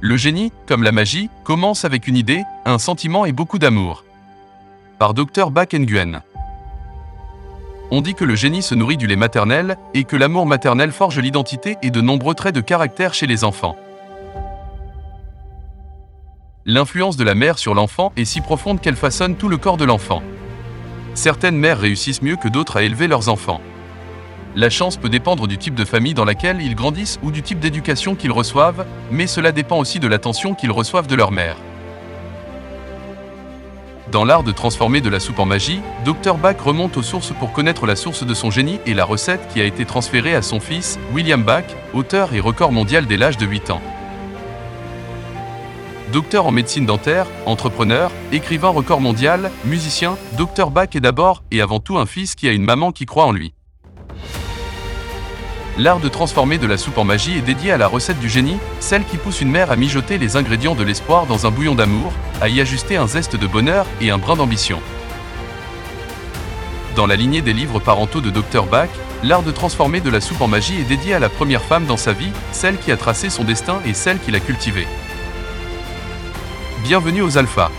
Le génie, comme la magie, commence avec une idée, un sentiment et beaucoup d'amour. Par Dr Bach Nguyen. On dit que le génie se nourrit du lait maternel et que l'amour maternel forge l'identité et de nombreux traits de caractère chez les enfants. L'influence de la mère sur l'enfant est si profonde qu'elle façonne tout le corps de l'enfant. Certaines mères réussissent mieux que d'autres à élever leurs enfants. La chance peut dépendre du type de famille dans laquelle ils grandissent ou du type d'éducation qu'ils reçoivent, mais cela dépend aussi de l'attention qu'ils reçoivent de leur mère. Dans l'art de transformer de la soupe en magie, Dr Bach remonte aux sources pour connaître la source de son génie et la recette qui a été transférée à son fils, William Bach, auteur et record mondial dès l'âge de 8 ans. Docteur en médecine dentaire, entrepreneur, écrivain record mondial, musicien, Dr Bach est d'abord et avant tout un fils qui a une maman qui croit en lui. L'art de transformer de la soupe en magie est dédié à la recette du génie, celle qui pousse une mère à mijoter les ingrédients de l'espoir dans un bouillon d'amour, à y ajuster un zeste de bonheur et un brin d'ambition. Dans la lignée des livres parentaux de Dr Bach, l'art de transformer de la soupe en magie est dédié à la première femme dans sa vie, celle qui a tracé son destin et celle qui l'a cultivé. Bienvenue aux Alphas.